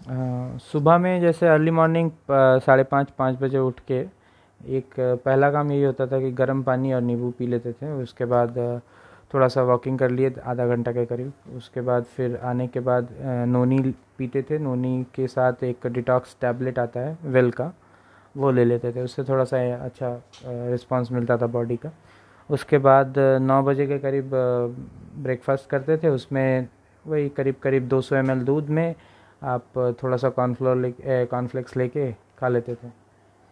सुबह में जैसे अर्ली मॉर्निंग साढ़े पाँच पाँच बजे उठ के एक पहला काम यही होता था कि गर्म पानी और नींबू पी लेते थे। उसके बाद थोड़ा सा वॉकिंग कर लिए, आधा घंटा के करीब। उसके बाद फिर आने के बाद नोनी पीते थे। नोनी के साथ एक डिटॉक्स टैबलेट आता है वेल का। वो ले लेते थे। उससे थोड़ा सा अच्छा रिस्पांस मिलता था बॉडी का। उसके बाद नौ बजे के करीब ब्रेकफास्ट करते थे। उसमें वही करीब करीब 200 सौ दूध में आप थोड़ा सा कॉर्नफ्लोर ले कॉर्नफ्लेक्स लेके खा लेते थे।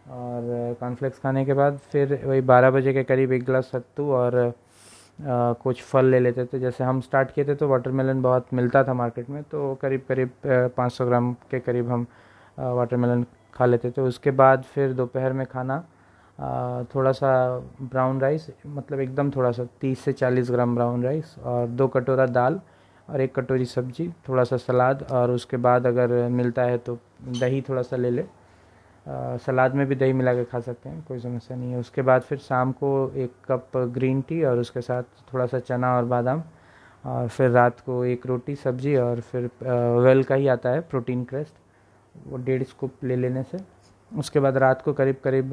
और कॉर्नफ्लेक्स खाने के बाद फिर वही बारह बजे के करीब एक गिलास सत्तू और आ, कुछ फल ले लेते थे। जैसे हम स्टार्ट किए थे तो वाटरमेलन बहुत मिलता था मार्केट में तो करीब करीब पाँच सौ ग्राम के करीब हम वाटरमेलन खा लेते थे। उसके बाद फिर दोपहर में खाना थोड़ा सा ब्राउन राइस मतलब एकदम थोड़ा सा तीस से चालीस ग्राम ब्राउन राइस और दो कटोरा दाल और एक कटोरी सब्ज़ी थोड़ा सा सलाद और उसके बाद अगर मिलता है तो दही थोड़ा सा ले। ले सलाद में भी दही मिला के खा सकते हैं, कोई समस्या नहीं है। उसके बाद फिर शाम को एक कप ग्रीन टी और उसके साथ थोड़ा सा चना और बादाम और फिर रात को एक रोटी सब्ज़ी और फिर वेल का ही आता है, प्रोटीन क्रेस्ट, वो डेढ़ स्कूप ले लेने से। उसके बाद रात को करीब करीब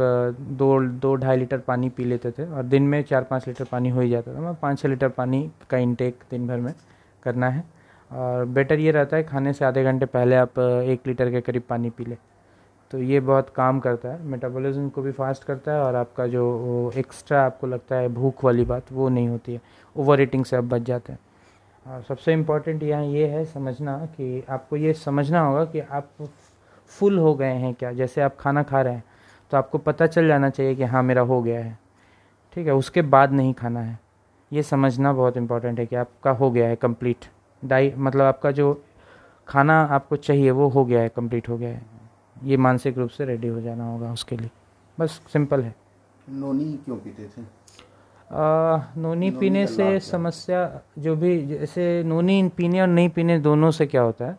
दो दो ढाई लीटर पानी पी लेते थे और दिन में चार पाँच लीटर पानी हो ही जाता था। मैं पाँच छः लीटर पानी का इंटेक दिन भर में। करना है। और बेटर ये रहता है, खाने से आधे घंटे पहले आप एक लीटर के करीब पानी पी लें। तो ये बहुत काम करता है। मेटाबॉलिज्म को भी फास्ट करता है और आपका जो एक्स्ट्रा आपको लगता है भूख वाली बात, वो नहीं होती है। ओवर ईटिंग से आप बच जाते हैं। और सबसे इंपॉर्टेंट यहाँ ये है समझना कि आपको ये समझना होगा कि आप फुल हो गए हैं क्या? जैसे आप खाना खा रहे हैं तो आपको पता चल जाना चाहिए कि हाँ मेरा हो गया है। ठीक है, उसके बाद नहीं खाना है। ये समझना बहुत इम्पोर्टेंट है कि आपका हो गया है कंप्लीट डाई मतलब आपका जो खाना आपको चाहिए वो हो गया है कंप्लीट हो गया है. ये मानसिक रूप से रेडी हो जाना होगा उसके लिए. बस सिंपल है. नोनी क्यों पीते थे? आ, नोनी, नोनी पीने से समस्या जो भी जैसे नोनी पीने और नहीं पीने दोनों से क्या होता है?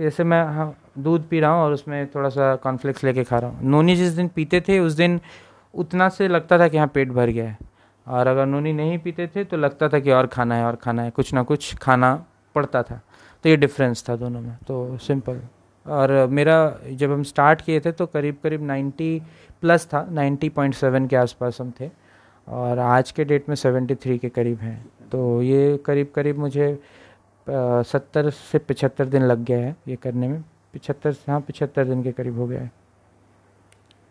जैसे मैं हाँ दूध पी रहा हूँ और उसमें थोड़ा सा कॉन्फ्लेक्स लेके खा रहा हूँ. नोनी जिस दिन पीते थे उस दिन उतना से लगता था कि हाँ पेट भर गया है. और अगर नोनी नहीं पीते थे तो लगता था कि और खाना है, और खाना है। कुछ ना कुछ खाना पड़ता था। तो ये डिफरेंस था दोनों में। तो सिंपल और मेरा जब हम स्टार्ट किए थे तो करीब करीब 90 प्लस था 90.7 के आसपास हम थे। और आज के डेट में 73 के करीब हैं। तो ये करीब करीब मुझे सत्तर से पचहत्तर दिन लग गया है ये करने में। पिछहत्तर हाँ पिछहत्तर दिन के करीब हो गया है।